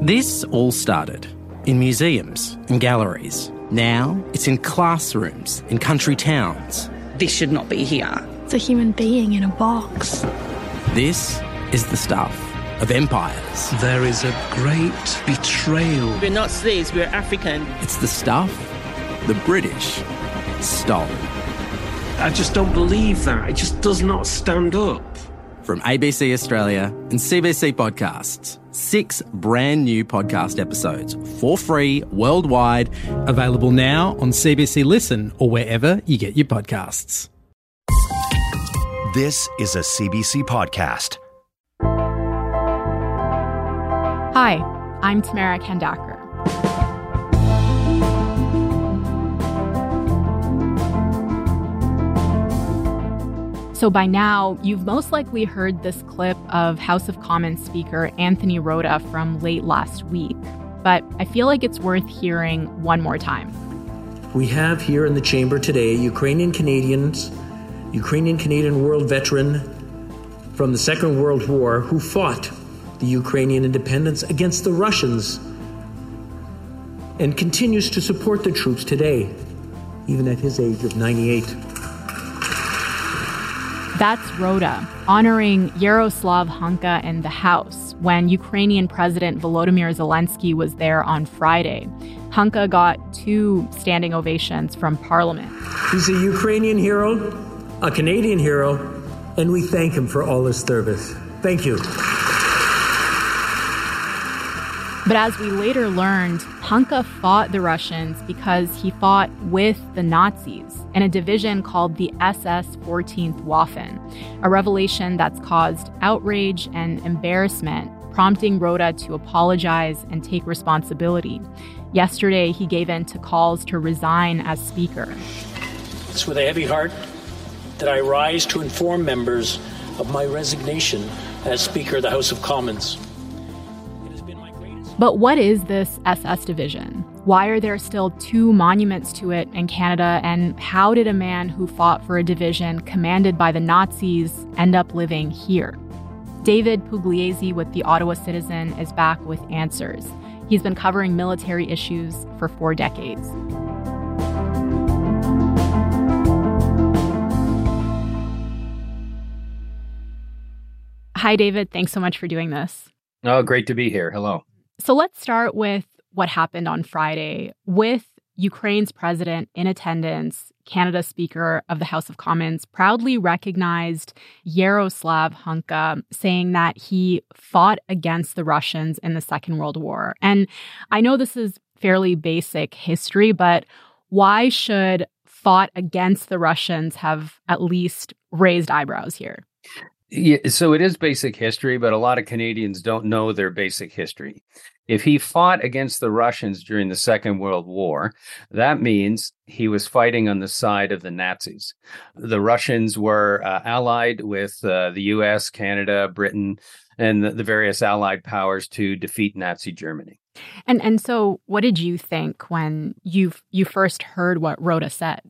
This all started in museums and galleries. Now it's in classrooms, in country towns. This should not be here. It's a human being in a box. This is the stuff of empires. There is a great betrayal. We're not slaves, we're African. It's the stuff the British stole. I just don't believe that. It just does not stand up. From ABC Australia and CBC Podcasts, six brand new podcast episodes for free worldwide, available now on CBC Listen or wherever you get your podcasts. This is a CBC podcast. Hi, I'm Tamara Khandaker. So, by now, you've most likely heard this clip of House of Commons Speaker Anthony Rota from late last week, but I feel like it's worth hearing one more time. We have here in the chamber today Ukrainian Canadians, Ukrainian Canadian world veteran from the Second World War who fought the Ukrainian independence against the Russians and continues to support the troops today, even at his age of 98. That's Rota, honoring Yaroslav Hunka in the House when Ukrainian President Volodymyr Zelensky was there on Friday. Hunka got two standing ovations from Parliament. He's a Ukrainian hero, a Canadian hero, and we thank him for all his service. Thank you. But as we later learned, Hunka fought the Russians because he fought with the Nazis in a division called the SS 14th Waffen, a revelation that's caused outrage and embarrassment, prompting Rota to apologize and take responsibility. Yesterday, he gave in to calls to resign as Speaker. It's with a heavy heart that I rise to inform members of my resignation as Speaker of the House of Commons. But what is this SS division? Why are there still two monuments to it in Canada? And how did a man who fought for a division commanded by the Nazis end up living here? David Pugliese with the Ottawa Citizen is back with answers. He's been covering military issues for four decades. Hi, David. Thanks so much for doing this. Oh, great to be here. Hello. So let's start with what happened on Friday with Ukraine's president in attendance. Canada Speaker of the House of Commons proudly recognized Yaroslav Hunka, saying that he fought against the Russians in the Second World War. And I know this is fairly basic history, but why should fought against the Russians have at least raised eyebrows here? Yeah, so it is basic history, but a lot of Canadians don't know their basic history. If he fought against the Russians during the Second World War, that means he was fighting on the side of the Nazis. The Russians were uh, allied with uh, the US, Canada, Britain, and the, the various allied powers to defeat Nazi Germany. And and so what did you think when you you first heard what Rota said?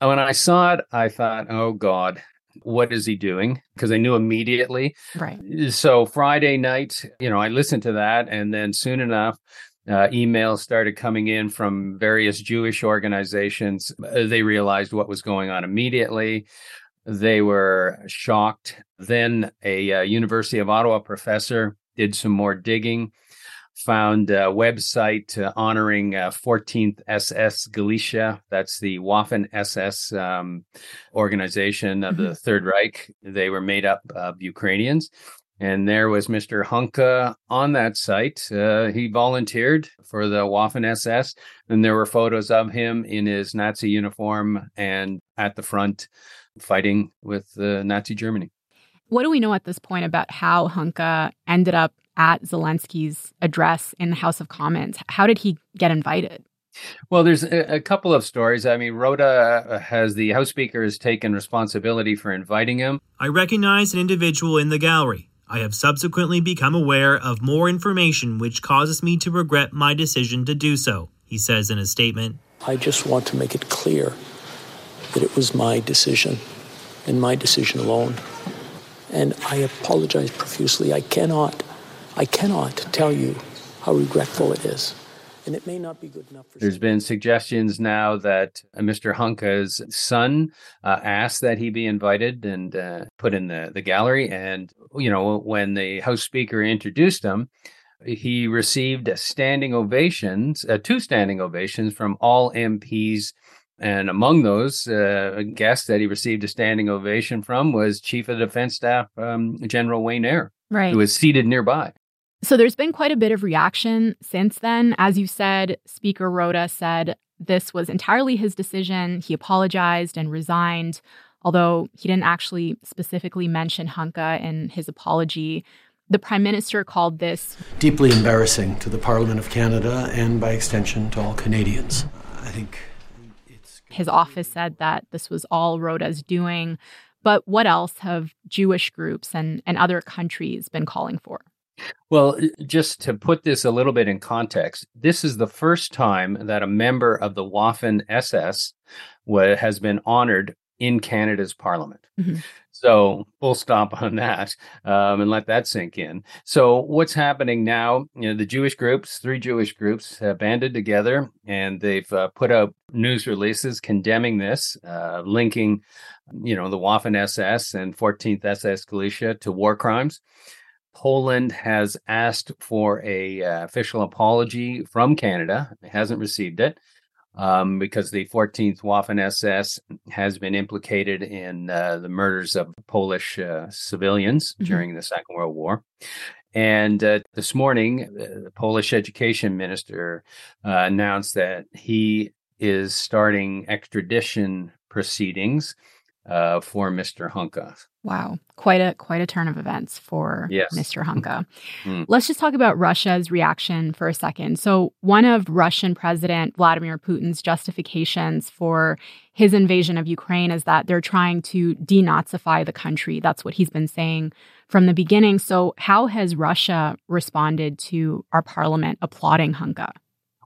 When I saw it, I thought, "Oh God, what is he doing? Because I knew immediately. Right. So Friday night, you know, I listened to that, and then soon enough, uh, emails started coming in from various Jewish organizations. Uh, they realized what was going on immediately. They were shocked. Then a uh, University of Ottawa professor did some more digging found a website uh, honoring uh, 14th SS Galicia. That's the Waffen SS um, organization of mm-hmm. the Third Reich. They were made up of Ukrainians. And there was Mr. Hunka on that site. Uh, he volunteered for the Waffen SS, and there were photos of him in his Nazi uniform and at the front fighting with uh, Nazi Germany. What do we know at this point about how Hunka ended up at Zelensky's address in the House of Commons? How did he get invited? Well, there's a, a, couple of stories. I mean, Rota uh, has the House Speaker has taken responsibility for inviting him. I recognize an individual in the gallery. I have subsequently become aware of more information which causes me to regret my decision to do so, he says in a statement. I just want to make it clear that it was my decision and my decision alone. And I apologize profusely. I cannot I cannot tell you how regretful it is. And it may not be good enough for There's some been suggestions now that uh, Mr. Hunka's son uh, asked that he be invited and uh, put in the, the gallery. And, you know, when the House Speaker introduced him, he received standing ovations, uh, two standing ovations from all MPs. And among those uh, guests that he received a standing ovation from was Chief of Defense Staff um, General Wayne Eyre, Right. who was seated nearby. So there's been quite a bit of reaction since then. As you said, Speaker Rota said this was entirely his decision. He apologized and resigned, although he didn't actually specifically mention Hunka in his apology. The Prime Minister called this deeply embarrassing to the Parliament of Canada and by extension to all Canadians. I think his office said that this was all Rota's doing. But what else have Jewish groups and, and other countries been calling for? Well, just to put this a little bit in context, this is the first time that a member of the Waffen SS has been honored in Canada's parliament. Mhm. So full stop on that um, and let that sink in. So what's happening now? You know, the Jewish groups, three Jewish groups, have banded together and they've uh, put out news releases condemning this, uh, linking, you know, the Waffen SS and 14th SS Galicia to war crimes. Poland has asked for a uh, official apology from Canada. It hasn't received it um, because the 14th Waffen SS has been implicated in uh, the murders of Polish uh, civilians Mhm. during the Second World War. And uh, this morning, uh, the Polish education minister uh, announced that he is starting extradition proceedings uh, for Mr. Hunka. Wow, quite a quite a turn of events for Yes. Mr. Hunka. Mm. Let's just talk about Russia's reaction for a second. So, one of Russian President Vladimir Putin's justifications for his invasion of Ukraine is that they're trying to denazify the country. That's what he's been saying from the beginning. So, how has Russia responded to our parliament applauding Hunka?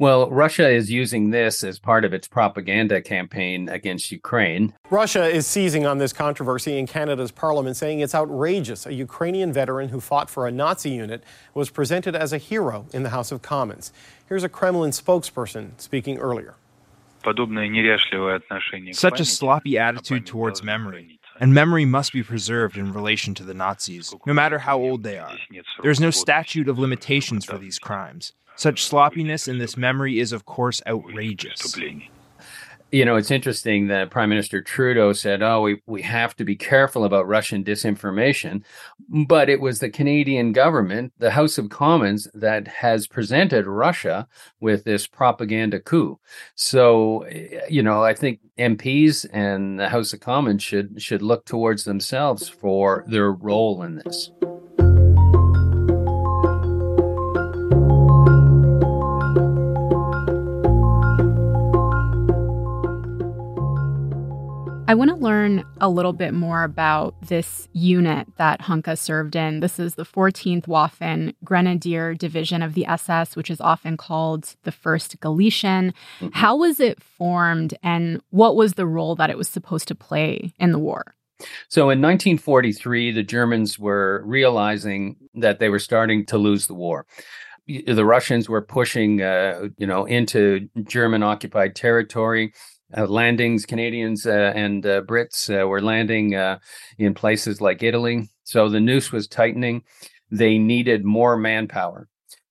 Well, Russia is using this as part of its propaganda campaign against Ukraine. Russia is seizing on this controversy in Canada's parliament, saying it's outrageous. A Ukrainian veteran who fought for a Nazi unit was presented as a hero in the House of Commons. Here's a Kremlin spokesperson speaking earlier. Such a sloppy attitude towards memory. And memory must be preserved in relation to the Nazis, no matter how old they are. There's no statute of limitations for these crimes. Such sloppiness in this memory is, of course, outrageous. You know, it's interesting that Prime Minister Trudeau said, oh, we, we have to be careful about Russian disinformation. But it was the Canadian government, the House of Commons, that has presented Russia with this propaganda coup. So, you know, I think MPs and the House of Commons should should look towards themselves for their role in this. I want to learn a little bit more about this unit that Hunka served in. This is the 14th Waffen Grenadier Division of the SS, which is often called the 1st Galician. How was it formed and what was the role that it was supposed to play in the war? So in 1943, the Germans were realizing that they were starting to lose the war. The Russians were pushing, uh, you know, into German occupied territory. Uh, landings, Canadians uh, and uh, Brits uh, were landing uh, in places like Italy. So the noose was tightening. They needed more manpower.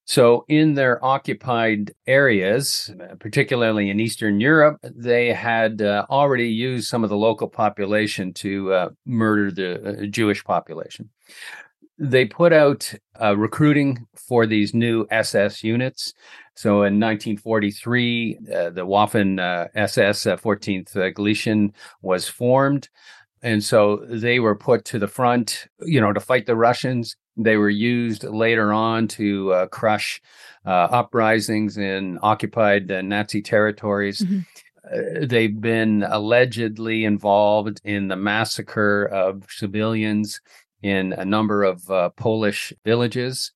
So, in their occupied areas, particularly in Eastern Europe, they had uh, already used some of the local population to murder the Jewish population. They put out recruiting for these new SS units. So, in 1943, uh, the Waffen uh, SS uh, 14th uh, Galician was formed. And so they were put to the front, you know, to fight the Russians. They were used later on to uh, crush uh, uprisings in occupied uh, Nazi territories. Uh, they've been allegedly involved in the massacre of civilians in a number of uh, Polish villages.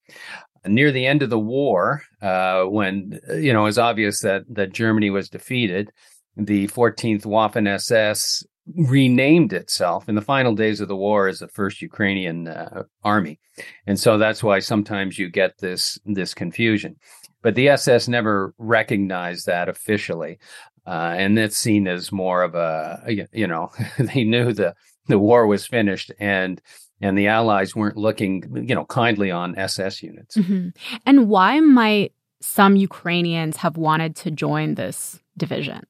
Near the end of the war, uh, when you know it was obvious that that Germany was defeated, the 14th Waffen SS renamed itself in the final days of the war as the first Ukrainian uh, army. And so that's why sometimes you get this this confusion. But the SS never recognized that officially. Uh, and it's seen as more of a, you know, they knew the, the war was finished and and the Allies weren't looking, you know, kindly on SS units. Mm-hmm. And why might some Ukrainians have wanted to join this division?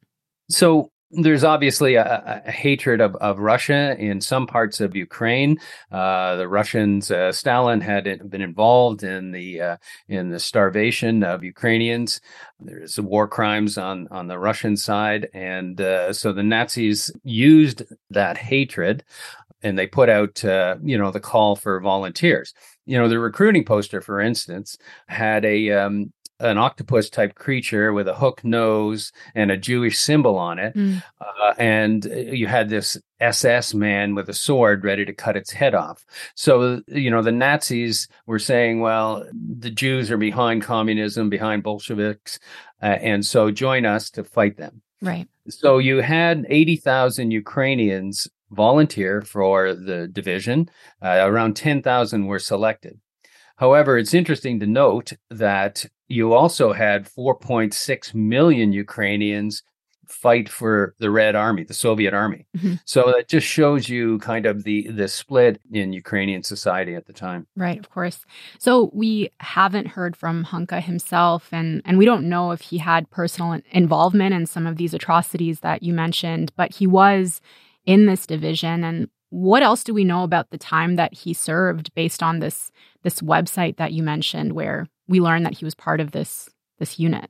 So there's obviously a, a, hatred of, of Russia in some parts of Ukraine. Uh, the Russians, uh, Stalin had been involved in the uh, in the starvation of Ukrainians. There's war crimes on on the Russian side, and uh, so the Nazis used that hatred, and they put out uh, you know the call for volunteers. You know, the recruiting poster, for instance, had a um, an octopus type creature with a hook nose and a Jewish symbol on it. Mm. Uh, and you had this SS man with a sword ready to cut its head off. So, you know, the Nazis were saying, well, the Jews are behind communism, behind Bolsheviks. Uh, and so join us to fight them. Right. So you had 80,000 Ukrainians volunteer for the division. Uh, around 10,000 were selected. However, it's interesting to note that you also had 4.6 million Ukrainians fight for the Red Army, the Soviet Army. Mm-hmm. So that just shows you kind of the the split in Ukrainian society at the time. Right, of course. So we haven't heard from Hunka himself and and we don't know if he had personal involvement in some of these atrocities that you mentioned, but he was in this division and what else do we know about the time that he served based on this this website that you mentioned where we learned that he was part of this this unit?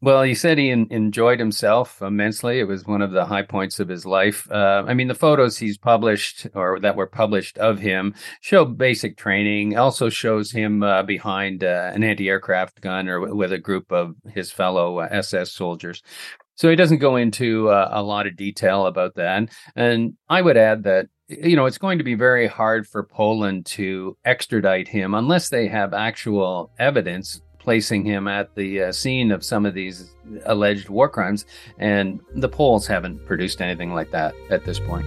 Well, he said he enjoyed himself immensely. It was one of the high points of his life. Uh, I mean, the photos he's published or that were published of him show basic training. Also shows him uh, behind uh, an anti-aircraft gun or w- with a group of his fellow SS uh, soldiers. So he doesn't go into uh, a lot of detail about that. And I would add that you know, it's going to be very hard for Poland to extradite him unless they have actual evidence placing him at the uh, scene of some of these alleged war crimes. And the Poles haven't produced anything like that at this point.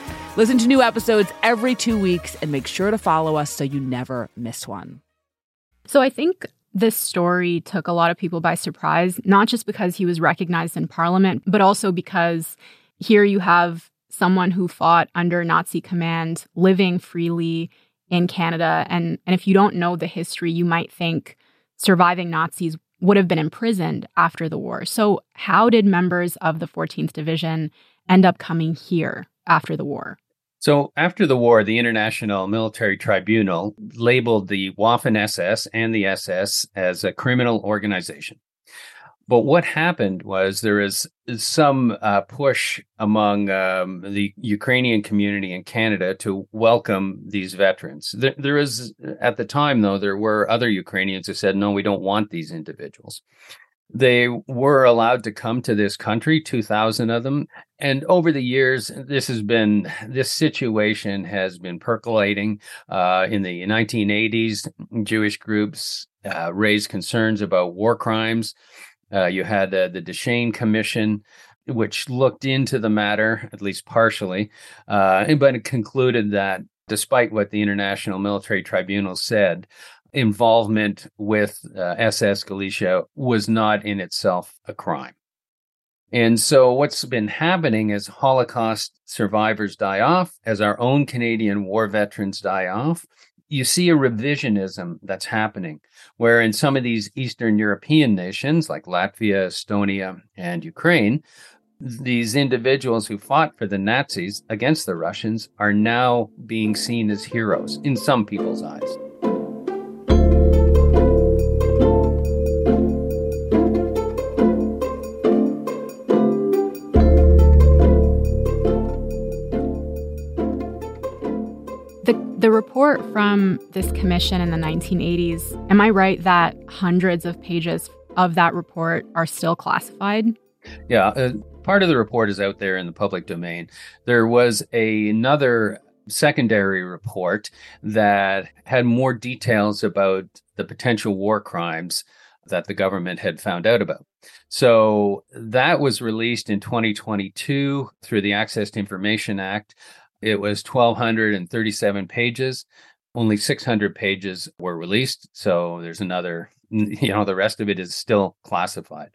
Listen to new episodes every two weeks and make sure to follow us so you never miss one. So I think this story took a lot of people by surprise, not just because he was recognized in parliament, but also because here you have someone who fought under Nazi command living freely in Canada. And, and if you don't know the history, you might think surviving Nazis would have been imprisoned after the war. So, how did members of the 14th Division end up coming here after the war? So, after the war, the International Military Tribunal labeled the Waffen SS and the SS as a criminal organization. But what happened was there is some uh, push among um, the Ukrainian community in Canada to welcome these veterans. There, there is, at the time, though, there were other Ukrainians who said, no, we don't want these individuals. They were allowed to come to this country, 2,000 of them. And over the years, this has been, this situation has been percolating. Uh, in the 1980s, Jewish groups uh, raised concerns about war crimes. Uh, you had uh, the Deschênes Commission, which looked into the matter, at least partially, uh, but concluded that despite what the International Military Tribunal said, involvement with uh, SS Galicia was not in itself a crime. And so, what's been happening as Holocaust survivors die off, as our own Canadian war veterans die off, you see a revisionism that's happening, where in some of these Eastern European nations like Latvia, Estonia, and Ukraine, these individuals who fought for the Nazis against the Russians are now being seen as heroes in some people's eyes. The, the report from this commission in the 1980s, am I right that hundreds of pages of that report are still classified? Yeah, uh, part of the report is out there in the public domain. There was a, another secondary report that had more details about the potential war crimes that the government had found out about. So that was released in 2022 through the Access to Information Act. It was 1,237 pages. Only 600 pages were released. So there's another, you know, the rest of it is still classified.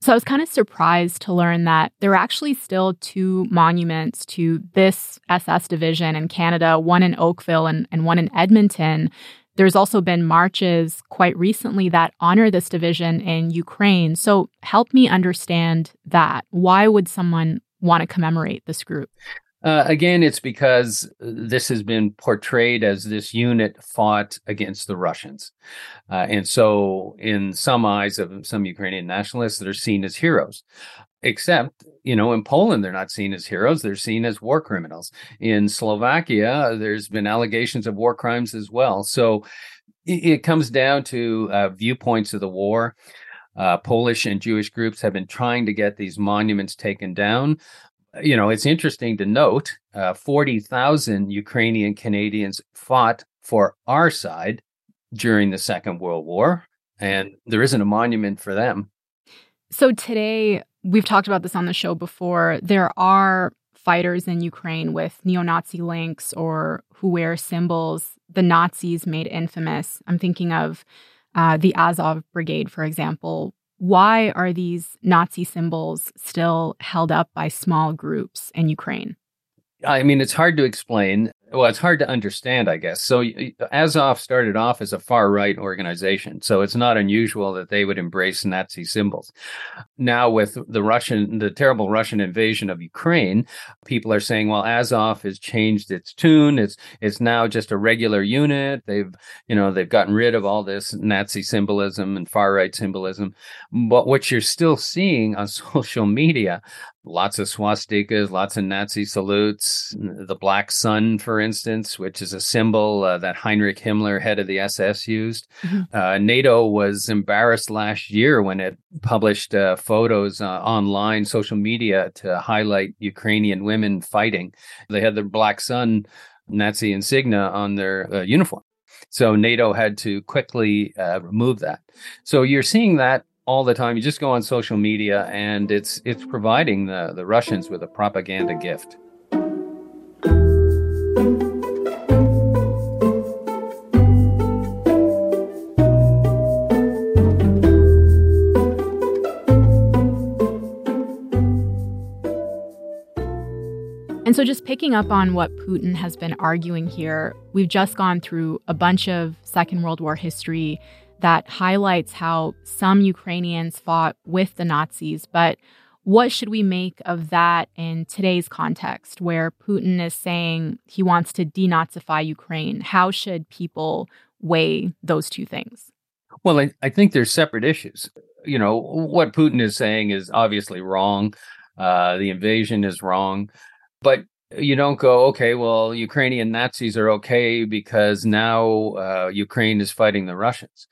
So I was kind of surprised to learn that there are actually still two monuments to this SS division in Canada, one in Oakville and, and one in Edmonton. There's also been marches quite recently that honor this division in Ukraine. So help me understand that. Why would someone want to commemorate this group? Uh, again, it's because this has been portrayed as this unit fought against the Russians. Uh, and so, in some eyes of some Ukrainian nationalists, they're seen as heroes. Except, you know, in Poland, they're not seen as heroes. They're seen as war criminals. In Slovakia, there's been allegations of war crimes as well. So, it, it comes down to uh, viewpoints of the war. Uh, Polish and Jewish groups have been trying to get these monuments taken down you know, it's interesting to note uh, 40,000 Ukrainian Canadians fought for our side during the Second World War, and there isn't a monument for them. So today, we've talked about this on the show before. There are fighters in Ukraine with neo Nazi links or who wear symbols the Nazis made infamous. I'm thinking of uh, the Azov Brigade, for example, why are these Nazi symbols still held up by small groups in Ukraine? I mean, it's hard to explain well, it's hard to understand, I guess. So Azov started off as a far right organization, so it's not unusual that they would embrace Nazi symbols. Now, with the Russian, the terrible Russian invasion of Ukraine, people are saying, well, Azov has changed its tune. It's it's now just a regular unit. They've you know they've gotten rid of all this Nazi symbolism and far right symbolism. But what you're still seeing on social media lots of swastikas, lots of Nazi salutes, the black sun, for instance, which is a symbol uh, that Heinrich Himmler, head of the SS, used. Mm-hmm. Uh, NATO was embarrassed last year when it published uh, photos uh, online, social media to highlight Ukrainian women fighting. They had the black sun Nazi insignia on their uh, uniform. So NATO had to quickly uh, remove that. So you're seeing that all the time. You just go on social media, and it's it's providing the the Russians with a propaganda gift. And so, just picking up on what Putin has been arguing here, we've just gone through a bunch of Second World War history that highlights how some Ukrainians fought with the Nazis. But what should we make of that in today's context where Putin is saying he wants to denazify Ukraine? How should people weigh those two things? Well, I, I think there's separate issues. You know, what Putin is saying is obviously wrong. Uh, the invasion is wrong. But you don't go, okay, well, Ukrainian Nazis are okay because now uh, Ukraine is fighting the Russians.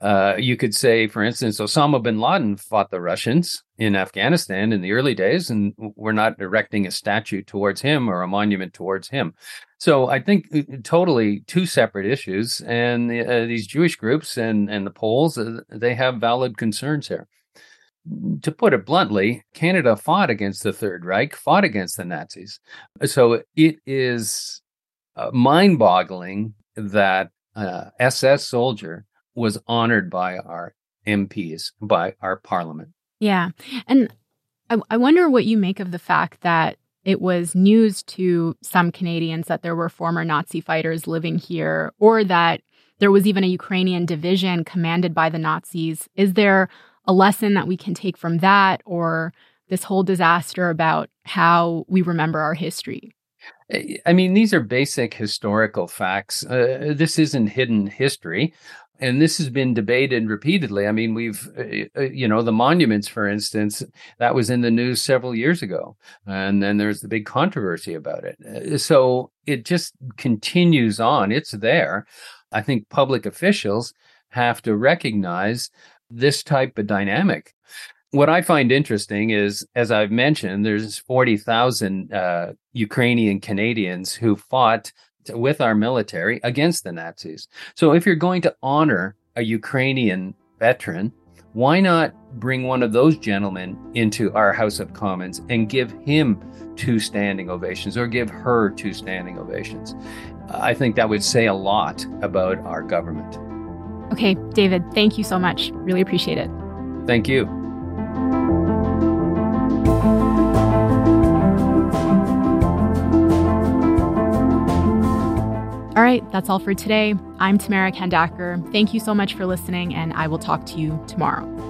Uh, you could say, for instance, Osama bin Laden fought the Russians in Afghanistan in the early days, and we're not erecting a statue towards him or a monument towards him. So I think uh, totally two separate issues, and the, uh, these Jewish groups and and the Poles, uh, they have valid concerns here to put it bluntly, Canada fought against the Third Reich, fought against the Nazis. So it is uh, mind boggling that uh, SS soldier was honored by our MPs, by our parliament. Yeah. And I, I wonder what you make of the fact that it was news to some Canadians that there were former Nazi fighters living here, or that there was even a Ukrainian division commanded by the Nazis. Is there a lesson that we can take from that or this whole disaster about how we remember our history? I mean, these are basic historical facts. Uh, this isn't hidden history. And this has been debated repeatedly. I mean, we've, uh, uh, you know, the monuments, for instance, that was in the news several years ago. And then there's the big controversy about it. Uh, so it just continues on. It's there. I think public officials have to recognize this type of dynamic. What I find interesting is, as I've mentioned, there's 40,000 uh, Ukrainian Canadians who fought with our military against the Nazis. So if you're going to honor a Ukrainian veteran, why not bring one of those gentlemen into our House of Commons and give him two standing ovations or give her two standing ovations? I think that would say a lot about our government. Okay, David, thank you so much. Really appreciate it. Thank you. All right, that's all for today. I'm Tamara Khandaker. Thank you so much for listening, and I will talk to you tomorrow.